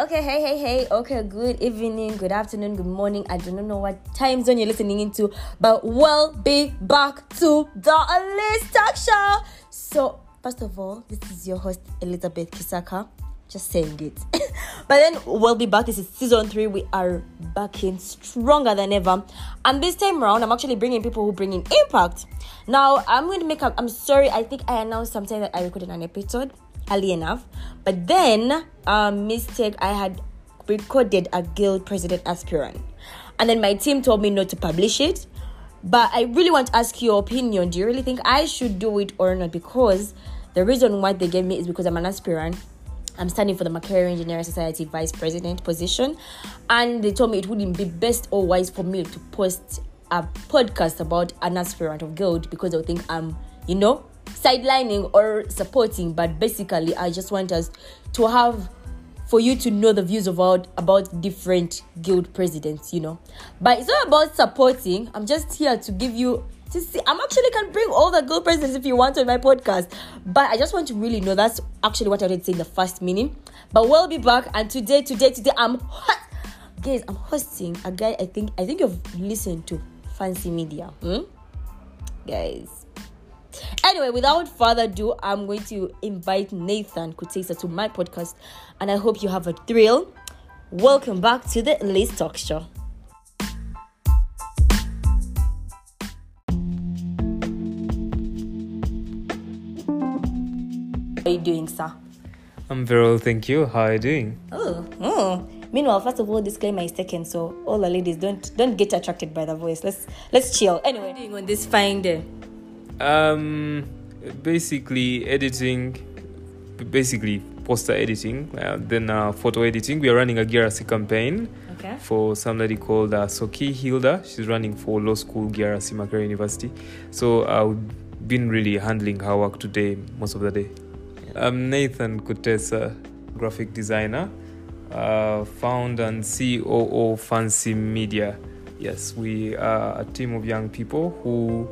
okay, hey, hey, hey. Okay, good evening, good afternoon, good morning. I don't know what time zone you're listening into, but we'll be back to the Elise Talk Show. So, first of all, this is your host, Elizabeth Kisaka. Just saying it. but then we'll be back. This is season three. We are back in stronger than ever. And this time around, I'm actually bringing people who bring in impact. Now, I'm going to make up, I'm sorry, I think I announced something that I recorded an episode early enough. But then, um, mistake, I had recorded a guild president aspirant. And then my team told me not to publish it. But I really want to ask your opinion. Do you really think I should do it or not? Because the reason why they gave me is because I'm an aspirant. I'm standing for the Macquarie Engineering Society vice president position. And they told me it wouldn't be best or wise for me to post a podcast about an aspirant of guild because they'll think I'm, you know, sidelining or supporting, but basically, I just want us to have for you to know the views about about different guild presidents, you know. But it's not about supporting. I'm just here to give you to see. I'm actually can bring all the guild presidents if you want on my podcast. But I just want to really know that's actually what I did say in the first meaning. But we'll be back, and today, today, today, I'm hot. guys. I'm hosting a guy. I think I think you've listened to Fancy Media, hmm? guys Anyway, without further ado, I'm going to invite Nathan Kutesa to my podcast, and I hope you have a thrill. Welcome back to the Elise Talk Show. How are you doing, sir? I'm very well, thank you. How are you doing? Oh, oh. Meanwhile, first of all, disclaimer is taken, so all the ladies don't don't get attracted by the voice. Let's let's chill. Anyway, doing on this fine day. Um, basically editing, basically poster editing, uh, then uh, photo editing. We are running a Girasi campaign Okay. for somebody called uh, Soki Hilda. She's running for law school Girasi Makerere University. So uh, we've been really handling her work today, most of the day. I'm Nathan Kutesa, graphic designer, uh, founder and COO Fancy Media. Yes, we are a team of young people who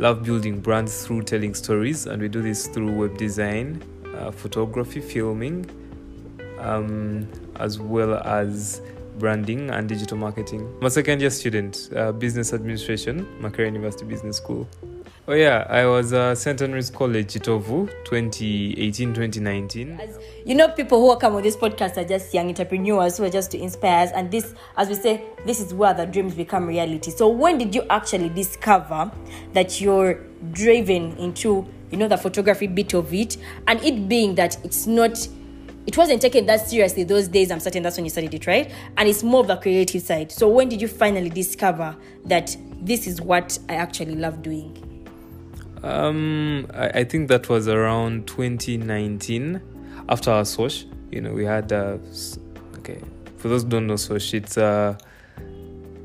love building brands through telling stories, and we do this through web design, uh, photography, filming, um, as well as branding and digital marketing. I'm a second year student, uh, business administration, Makerere University Business School. Oh yeah, I was uh, St. Henry's College, Kitovu, 2018-2019. As you know, people who come on this podcast are just young entrepreneurs who are just to inspire us. And this, as we say, this is where the dreams become reality. So, when did you actually discover that you're driven into, you know, the photography bit of it, and it being that it's not, it wasn't taken that seriously those days. I'm certain that's when you studied it, right? And it's more of the creative side. So, when did you finally discover that this is what I actually love doing? Um, I, I think that was around 2019 after our Soch. You know, we had, uh, okay, for those who don't know Soch, it's uh,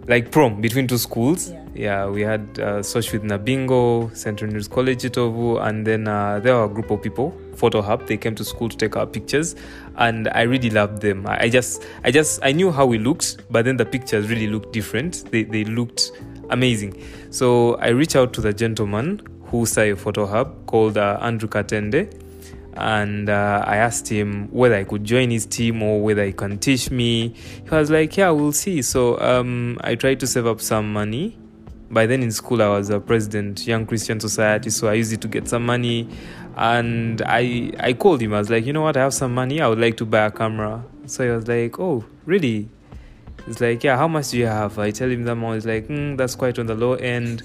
like prom between two schools. Yeah. we had uh, Soch with Nabingo, St. Henry's College, Kitovu, and then uh, there were a group of people, Photo Hub. They came to school to take our pictures, and I really loved them. I, I just, I just, I knew how we looked, but then the pictures really looked different. They, they looked amazing. So I reached out to the gentleman who started a photo hub called uh, Andrew Katende. And uh, I asked him whether I could join his team or whether he can teach me. He was like, Yeah, we'll see. So um, I tried to save up some money. By then in school, I was a president, Young Christian Society, so I used it to get some money. And I, I called him. I was like, You know what? I have some money. I would like to buy a camera. So he was like, Oh, really? It's like, yeah, how much do you have? I tell him the amount. He's like, mm, that's quite on the low end.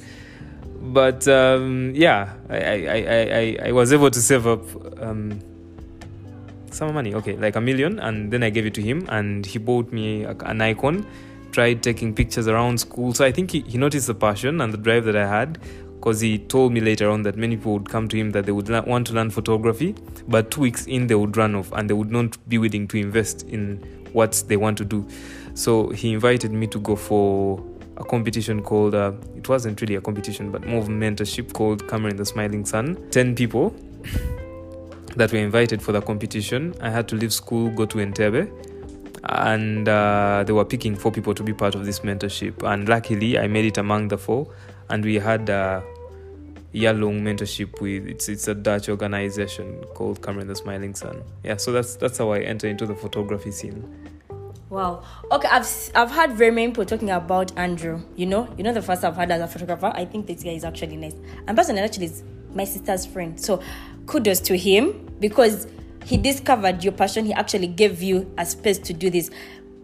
But um, yeah, I, I, I, I, was able to save up um, some money. Okay, like a million, and then I gave it to him, and he bought me a Nikon. Tried taking pictures around school, so I think he, he noticed the passion and the drive that I had. Because he told me later on that many people would come to him that they would la- want to learn photography, but two weeks in they would run off and they would not be willing to invest in what they want to do. So he invited me to go for a competition called, uh, it wasn't really a competition, but more of mentorship called Camera in the Smiling Sun. 10 people that were invited for the competition. I had to leave school, go to Entebbe, and uh, they were picking four people to be part of this mentorship. And luckily, I made it among the four, and we had a year-long mentorship with it's it's a Dutch organization called Camera in the Smiling Sun. Yeah, so that's that's how I enter into the photography scene. Wow. Okay, I've I've heard very many people talking about Andrew. You know, you know the first I've heard as a photographer. I think this guy is actually nice. And personally, actually, is my sister's friend. So, kudos to him because he discovered your passion. He actually gave you a space to do this.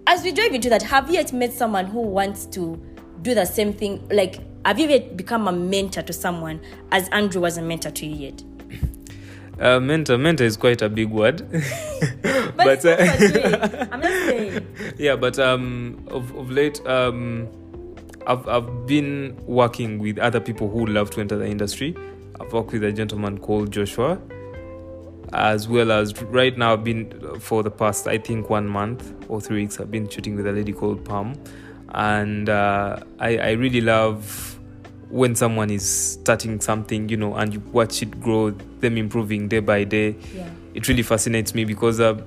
As we drive into that, have you yet met someone who wants to do the same thing? Like, have you yet become a mentor to someone as Andrew was a mentor to you yet? Uh, mentor, mentor is quite a big word. But, it's uh, not. I'm just saying. yeah, but um, of, of late, um, I've, I've been working with other people who love to enter the industry. I've worked with a gentleman called Joshua, as well as right now, I've been for the past, I think, one month or three weeks, I've been shooting with a lady called Pam. And uh, I, I really love when someone is starting something, you know, and you watch it grow, them improving day by day Yeah. it really fascinates me because uh,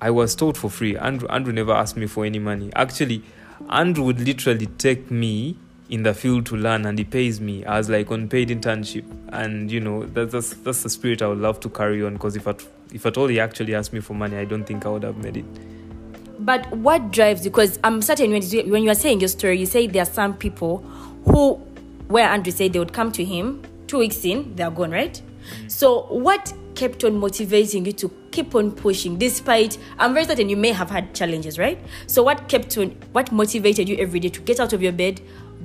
I was taught for free. Andrew, Andrew never asked me for any money. Actually, Andrew would literally take me in the field to learn, and he pays me as like on paid internship. And you know that, that's that's the spirit I would love to carry on. Because if at if at all he actually asked me for money, I don't think I would have made it. But what drives you? Because I'm certain when when you are saying your story, you say there are some people who, where Andrew said they would come to him two weeks in, they are gone, right? So what kept on motivating you to keep on pushing despite I'm very certain you may have had challenges, right? So what kept on what motivated you every day to get out of your bed,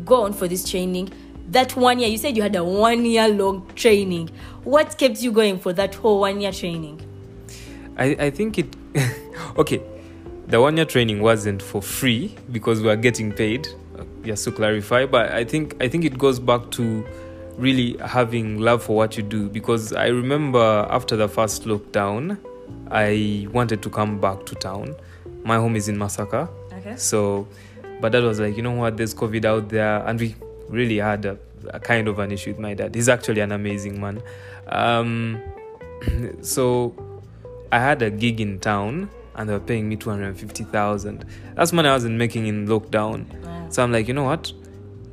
go on for this training? That one year, you said you had a one year long training. What kept you going for that whole one year training? I, I think it okay. The one year training wasn't for free because we are getting paid. uh, Just to clarify, but I think I think it goes back to really having love for what you do because I remember after the first lockdown, I wanted to come back to town. My home is in Masaka, Okay. so but that was like you know what, there's COVID out there, and we really had a, a kind of an issue with my dad. He's actually an amazing man. Um, so I had a gig in town and they were paying me 250,000. That's money I wasn't making in lockdown. Wow. So I'm like, you know what?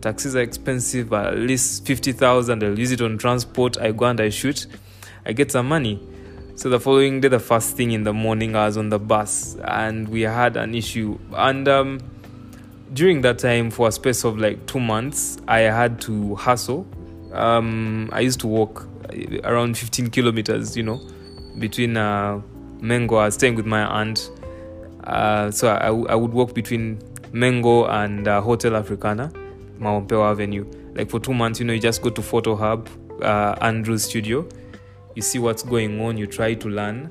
Taxis are expensive, but at least 50,000. I'll use it on transport. I go and I shoot. I get some money. So the following day, the first thing in the morning, I was on the bus and we had an issue. And um, during that time, for a space of like two months, I had to hustle. Um, I used to walk around 15 kilometers, you know, between uh, Mengo. I was staying with my aunt. Uh, so I, I would walk between Mengo and uh, Hotel Africana, Wampewo Avenue. Like for two months, you know, you just go to Photo Hub, uh, Andrew's studio. You see what's going on. You try to learn,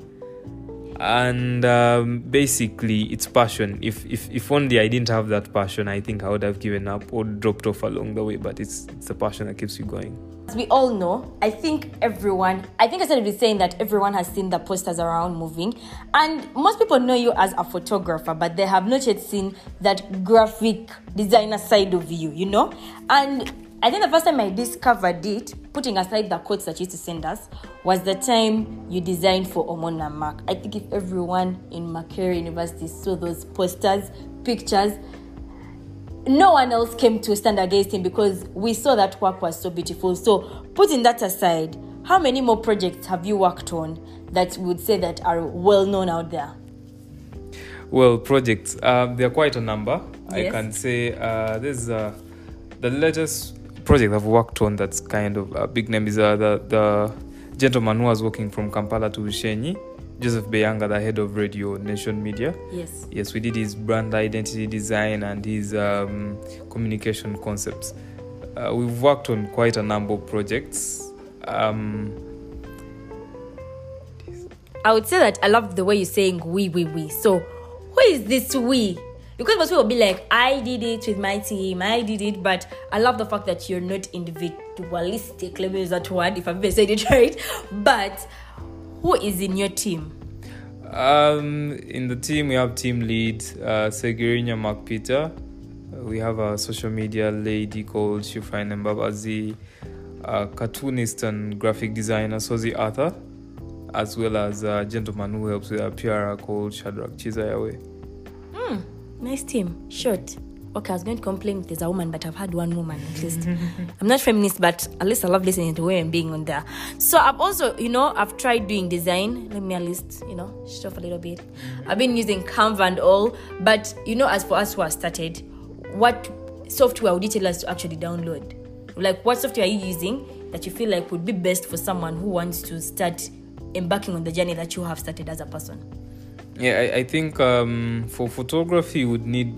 and um, basically, it's passion. If if if only I didn't have that passion, I think I would have given up or dropped off along the way. But it's it's the passion that keeps you going. As we all know, I think everyone, I think I started with saying that everyone has seen the posters around moving. And most people know you as a photographer, but they have not yet seen that graphic designer side of you, you know? And I think the first time I discovered it, putting aside the quotes that you used to send us, was the time you designed for Omona Mark. I think if everyone in Makerere University saw those posters, pictures, no one else came to stand against him because we saw that work was so beautiful. So, putting that aside, how many more projects have you worked on that would say that are well known out there? Well, projects. Uh, there are quite a number. I can say uh, there's uh, the latest project I've worked on that's kind of a big name is uh, the the gentleman who was working from Kampala to Bushenyi, Joseph Beyanga, the head of Radio Nation Media. Yes. Yes, we did his brand identity design and his um, communication concepts. Uh, we've worked on quite a number of projects. Um, I would say that I love the way you're saying we, we, we. So, who is this we? Because most people will be like, I did it with my team, I did it, but I love the fact that you're not individualistic. Let me use that word if I've said it right. But who is in your team? Um, in the team, we have team lead uh, Segirinya Mark Peter. We have a social media lady called Shufrain Mbabazi, a cartoonist and graphic designer Sozi Arthur, as well as a gentleman who helps with our PR called Shadrach Chizayawe. Nice team. Short. okay, I was going to complain there's a woman, but I've had one woman at least. I'm not feminist, but at least I love listening to women being on there. So I've also, you know, I've tried doing design. Let me at least, you know, show off a little bit. I've been using Canva and all, but you know, as for us who are started, what software would you tell us to actually download? Like, what software are you using that you feel like would be best for someone who wants to start embarking on the journey that you have started as a person? Yeah, I, I think um, for photography, you would need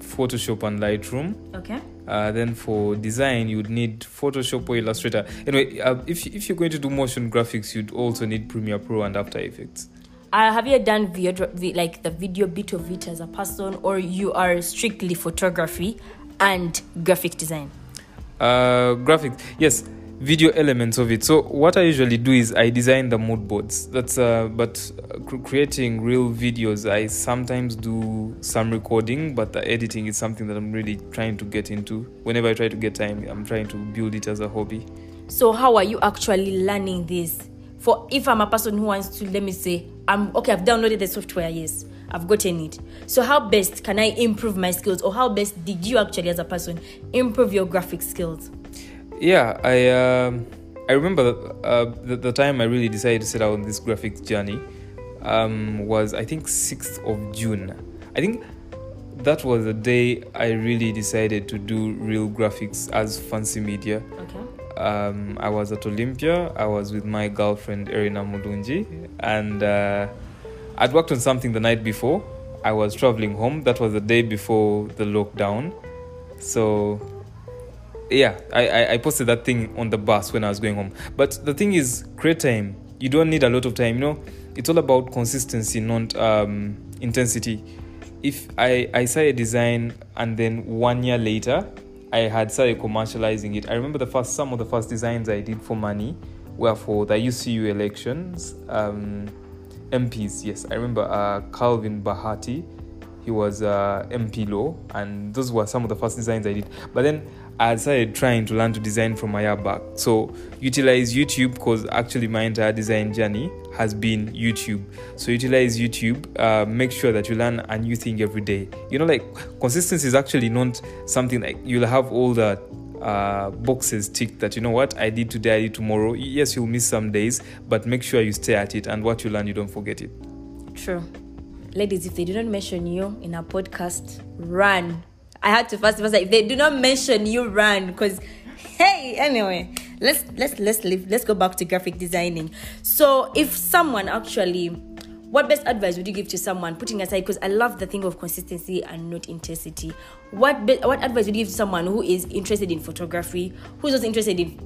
Photoshop and Lightroom. Okay. Uh, then for design, you would need Photoshop or Illustrator. Anyway, uh, if, if you're going to do motion graphics, you'd also need Premiere Pro and After Effects. Uh, have you done video, like the video bit of it as a person, or you are strictly photography and graphic design? Uh, graphics, yes video elements of it. So what I usually do is I design the mood boards. That's uh, but uh, creating real videos, I sometimes do some recording, but the editing is something that I'm really trying to get into. Whenever I try to get time, I'm trying to build it as a hobby. So how are you actually learning this? For if I'm a person who wants to, let me say, I'm okay. I've downloaded the software. Yes, I've gotten it. So how best can I improve my skills, or how best did you actually, as a person, improve your graphic skills? Yeah i um, i remember uh, the, the, time i really decided to set out on this graphics journey um, was i think 6th of june. I think that was the day i really decided to do real graphics as fancy media. Okay. um, i was at olympia i was with my girlfriend erina mulunji and uh, i'd worked on something the night before. I was traveling home. That was the day before the lockdown. So yeah, I, I posted that thing on the bus when I was going home. But the thing is, create time. You don't need a lot of time. You know, it's all about consistency, not um, intensity. If I, I saw a design and then one year later, I had started commercializing it. I remember the first some of the first designs I did for money were for the UCU elections. Um, MPs, yes, I remember uh, Calvin Bahati. He was uh, MP law, and those were some of the first designs I did. But then I started trying to learn to design from a year back. So utilize YouTube because actually my entire design journey has been YouTube. So utilize YouTube. Uh, make sure that you learn a new thing every day. You know, like consistency is actually not something like you'll have all the uh, boxes ticked that you know what I did today, I did tomorrow. Yes, you'll miss some days, but make sure you stay at it and what you learn, you don't forget it. True. Ladies, if they didn't mention you in a podcast, run I had to first say if they do not mention you run because hey anyway let's let's let's leave let's go back to graphic designing. So if someone actually what best advice would you give to someone putting aside because i love the thing of consistency and not intensity. What be, what advice would you give to someone who is interested in photography who's also interested in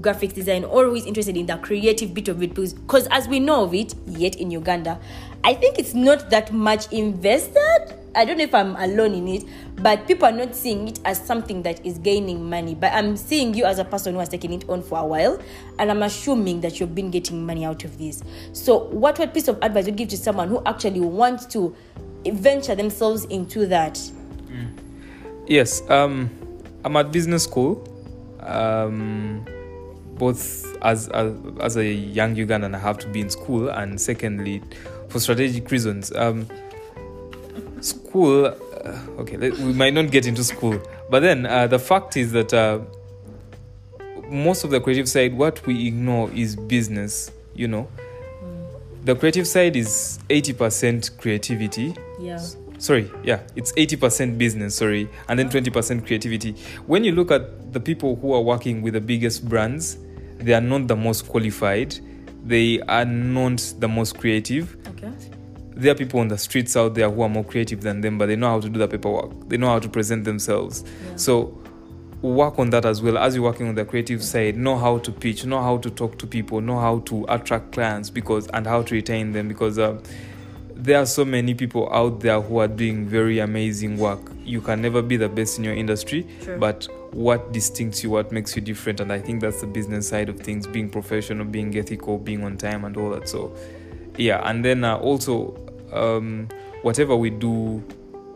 graphics design or who is interested in the creative bit of it? Because as we know of it yet in uganda i think it's not that much invested I don't know if I'm alone in it, but people are not seeing it as something that is gaining money. But I'm seeing you as a person who has taken it on for a while, and I'm assuming that you've been getting money out of this. So, what what piece of advice would you give to someone who actually wants to venture themselves into that? Mm. Yes, um, I'm at business school. Um, both as, as as a young Ugandan, I have to be in school, and secondly, for strategic reasons. Um, school, uh, okay, we might not get into school, but then uh, the fact is that uh, most of the creative side, what we ignore is business, you know. Mm. The creative side is 80% creativity. Yeah. Sorry, yeah, it's 80% business, sorry, and then 20% creativity. When you look at the people who are working with the biggest brands, they are not the most qualified, they are not the most creative. Okay there are people on the streets out there who are more creative than them, but they know how to do the paperwork. They know how to present themselves. Yeah. So work on that as well as you're working on the creative side. Know how to pitch, know how to talk to people, know how to attract clients because and how to retain them because uh, there are so many people out there who are doing very amazing work. You can never be the best in your industry, sure. but what distincts you, what makes you different, and I think that's the business side of things: being professional, being ethical, being on time, and all that. So yeah and then uh, also um, whatever we do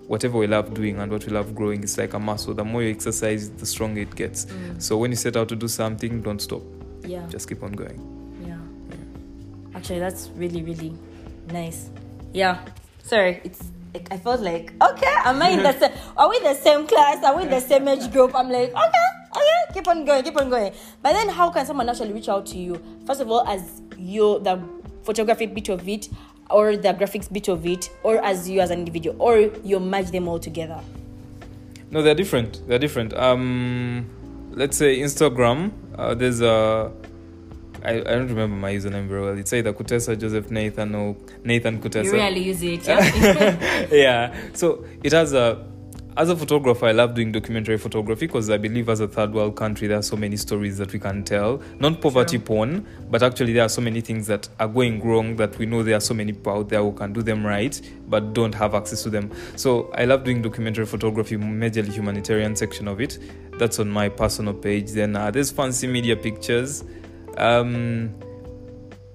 whatever we love doing and what we love growing is like a muscle the more you exercise the stronger it gets mm. so when you set out to do something don't stop yeah just keep on going yeah, yeah. actually that's really really nice yeah sorry it's I felt like, okay, am I in the same? Are we the same class? Are we the same age group? I'm like, okay, okay, keep on going, keep on going. But then, how can someone actually reach out to you? First of all, as you the photography bit of it, or the graphics bit of it, or as you as an individual, or you merge them all together. No, they're different. They're different. Um, let's say Instagram. Uh, there's a I, I don't remember my username very well. It's either Kutesa Joseph Nathan or Nathan Kutesa. You really use it, yeah. yeah. So it has a as a photographer, I love doing documentary photography because I believe as a third world country, there are so many stories that we can tell. Not poverty Sure. porn, but actually there are so many things that are going wrong that we know there are so many people out there who can do them right, but don't have access to them. So I love doing documentary photography, majorly humanitarian section of it. That's on my personal page. Then uh, there's fancy media pictures. Um,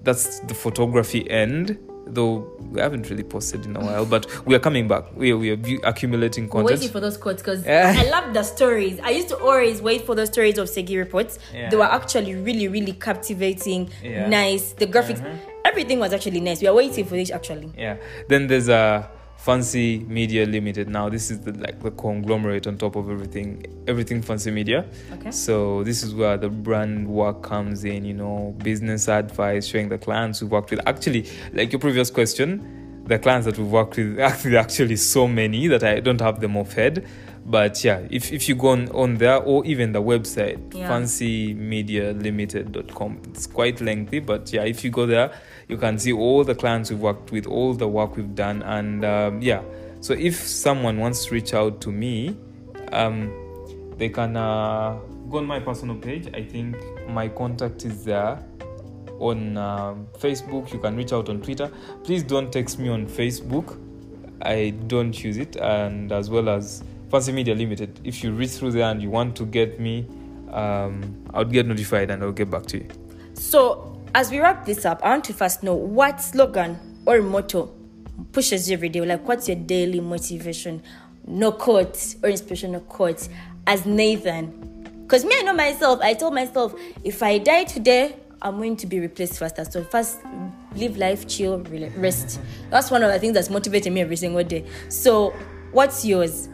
that's the photography end though we haven't really posted in a while but we are coming back we are, we are bu- accumulating We're content waiting for those quotes because Yeah. I love the stories. I used to always wait for the stories of Segi reports. Yeah. They were actually really, really captivating, Yeah. Nice. The graphics, mm-hmm. everything was actually nice. We are waiting for this actually. yeah then there's a fancy media limited. Now this is the like the conglomerate on top of everything everything fancy media. Okay. so this is where the brand work comes in you know business advice showing the clients we've worked with. Actually like your previous question the clients that we've worked with actually actually so many that i don't have them off head but yeah if, if you go on, on there or even the website Yeah. fancymedialimited.com it's quite lengthy. But yeah if you go there you can see all the clients we've worked with all the work we've done and um, yeah. So if someone wants to reach out to me um, they can uh, go on my personal page. I think my contact is there on um, facebook. You can reach out on twitter. Please don't text me on facebook. I don't use it and as well as fancy media limited. If you read through there and you want to get me um, i'll get notified and i'll get back to you. So, as we wrap this up, I want to first know what slogan or motto pushes you every day. Like, what's your daily motivation? No quote or inspirational quote as Nathan. Because me, I know myself, I told myself, if I die today, I'm going to be replaced faster. So, first, live life, chill, rest. That's one of the things that's motivating me every single day. So, what's yours?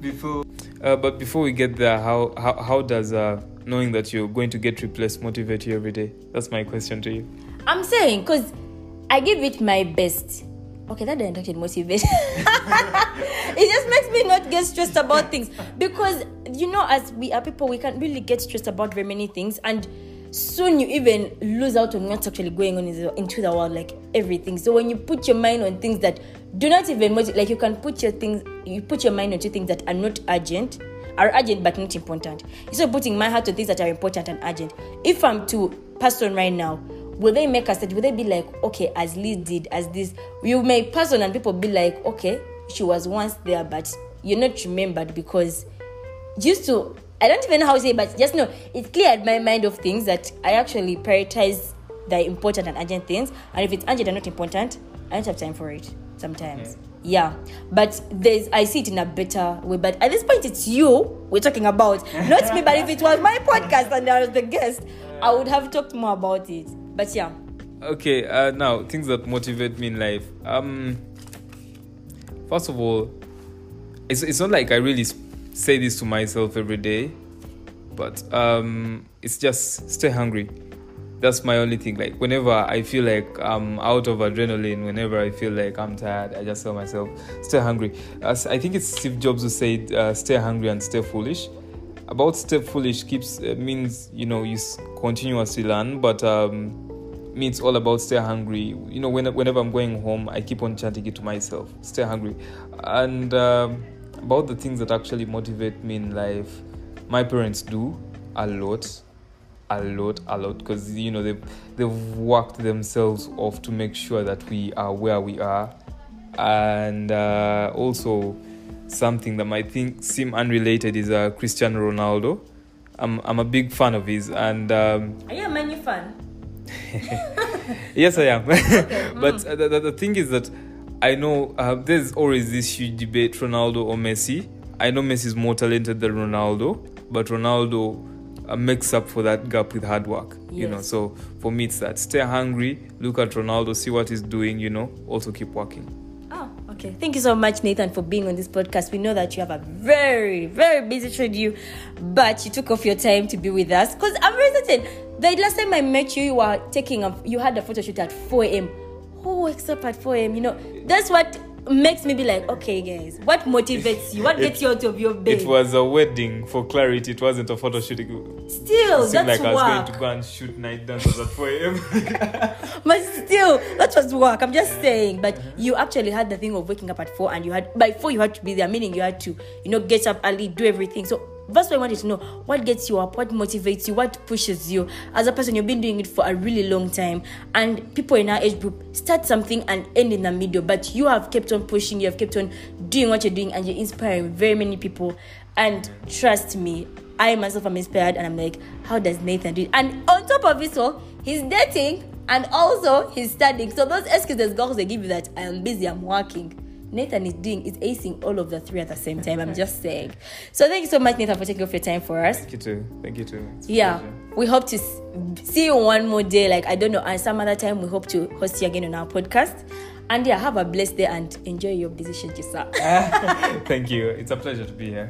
before uh, but before we get there how how, how does uh, knowing that you're going to get replaced motivate you every day that's my question to you I'm saying because I give it my best. Okay, that didn't actually motivate. it just makes me not get stressed about things because you know, as we are people, we can't really get stressed about very many things, and soon you even lose out on what's actually going on in the, into the world, like everything. So when you put your mind on things that do not even motivate, like you can put your things, you put your mind onto things that are not urgent, are urgent but not important. Instead of putting my heart to things that are important and urgent. If I'm to pass on right now, will they make us that will they be like, okay, as Liz did, as this, you may pass on and people be like, okay, she was once there, but you're not remembered because used to I don't even know how to say, but just know it cleared my mind of things that I actually prioritize the important and urgent things. And if it's urgent and not important, I don't have time for it sometimes. Yeah. But there's I see it in a better way. But at this point it's you we're talking about, not me, but if it was my podcast and I was the guest, I would have talked more about it. But yeah. okay uh, now things that motivate me in life um first of all it's, it's not like i really say this to myself every day but um it's just stay hungry that's my only thing. Like whenever i feel like i'm out of adrenaline whenever i feel like i'm tired i just tell myself stay hungry. As i think it's steve jobs who said uh, stay hungry and stay foolish. About stay foolish keeps uh, means you know you continuously learn but um me it's all about stay hungry. You know when, whenever i'm going home i keep on chanting it to myself stay hungry. And um, about the things that actually motivate me in life my parents do a lot a lot a lot because you know they've they've worked themselves off to make sure that we are where we are and uh, also something that might think seem unrelated is uh, cristiano ronaldo I'm, I'm a big fan of his and um, Are you a Man fan? yes, I am. but uh, the, the, the thing is that I know uh, there's always this huge debate Ronaldo or Messi. I know Messi is more talented than Ronaldo, but Ronaldo makes up for that gap with hard work. You know, so for me, it's that stay hungry, look at Ronaldo, see what he's doing, you know, also keep working. Oh, Okay, thank you so much, Nathan, for being on this podcast. We know that you have a very, very busy schedule, but you took off your time to be with us. Because I'm very certain the last time I met you, you were taking a, you had a photo shoot at 4 a.m. Who wakes up at 4 a.m.? You know, that's what makes me be like, okay, guys, what motivates you? What gets you out of your bed? It was a wedding for clarity. It wasn't a photo shoot. Still, that's like I was going to go and shoot night dances at 4 a.m. But still, that was work. I'm just saying. But uh-huh. you actually had the thing of waking up at four, and you had by four you had to be there. Meaning you had to, you know, get up early, do everything. So that's why I wanted to know what gets you up, what motivates you, what pushes you as a person. You've been doing it for a really long time, and people in our age group start something and end in the middle. But you have kept on pushing. You have kept on doing what you're doing, and you're inspiring very many people. And trust me, I myself am inspired, and I'm like, how does Nathan do it? And on top of it all, he's dating and also he's studying. So those excuses girls they give you that I am busy, I'm working. Nathan is doing is acing all of the three at the same time. I'm just saying. So thank you so much, Nathan, for taking off your time for us. Thank you too. Thank you too. It's Yeah, pleasure. we hope to see you one more day. Like I don't know, and some other time we hope to host you again on our podcast. And yeah, have a blessed day and enjoy your schedule, sir. Thank you. It's a pleasure to be here.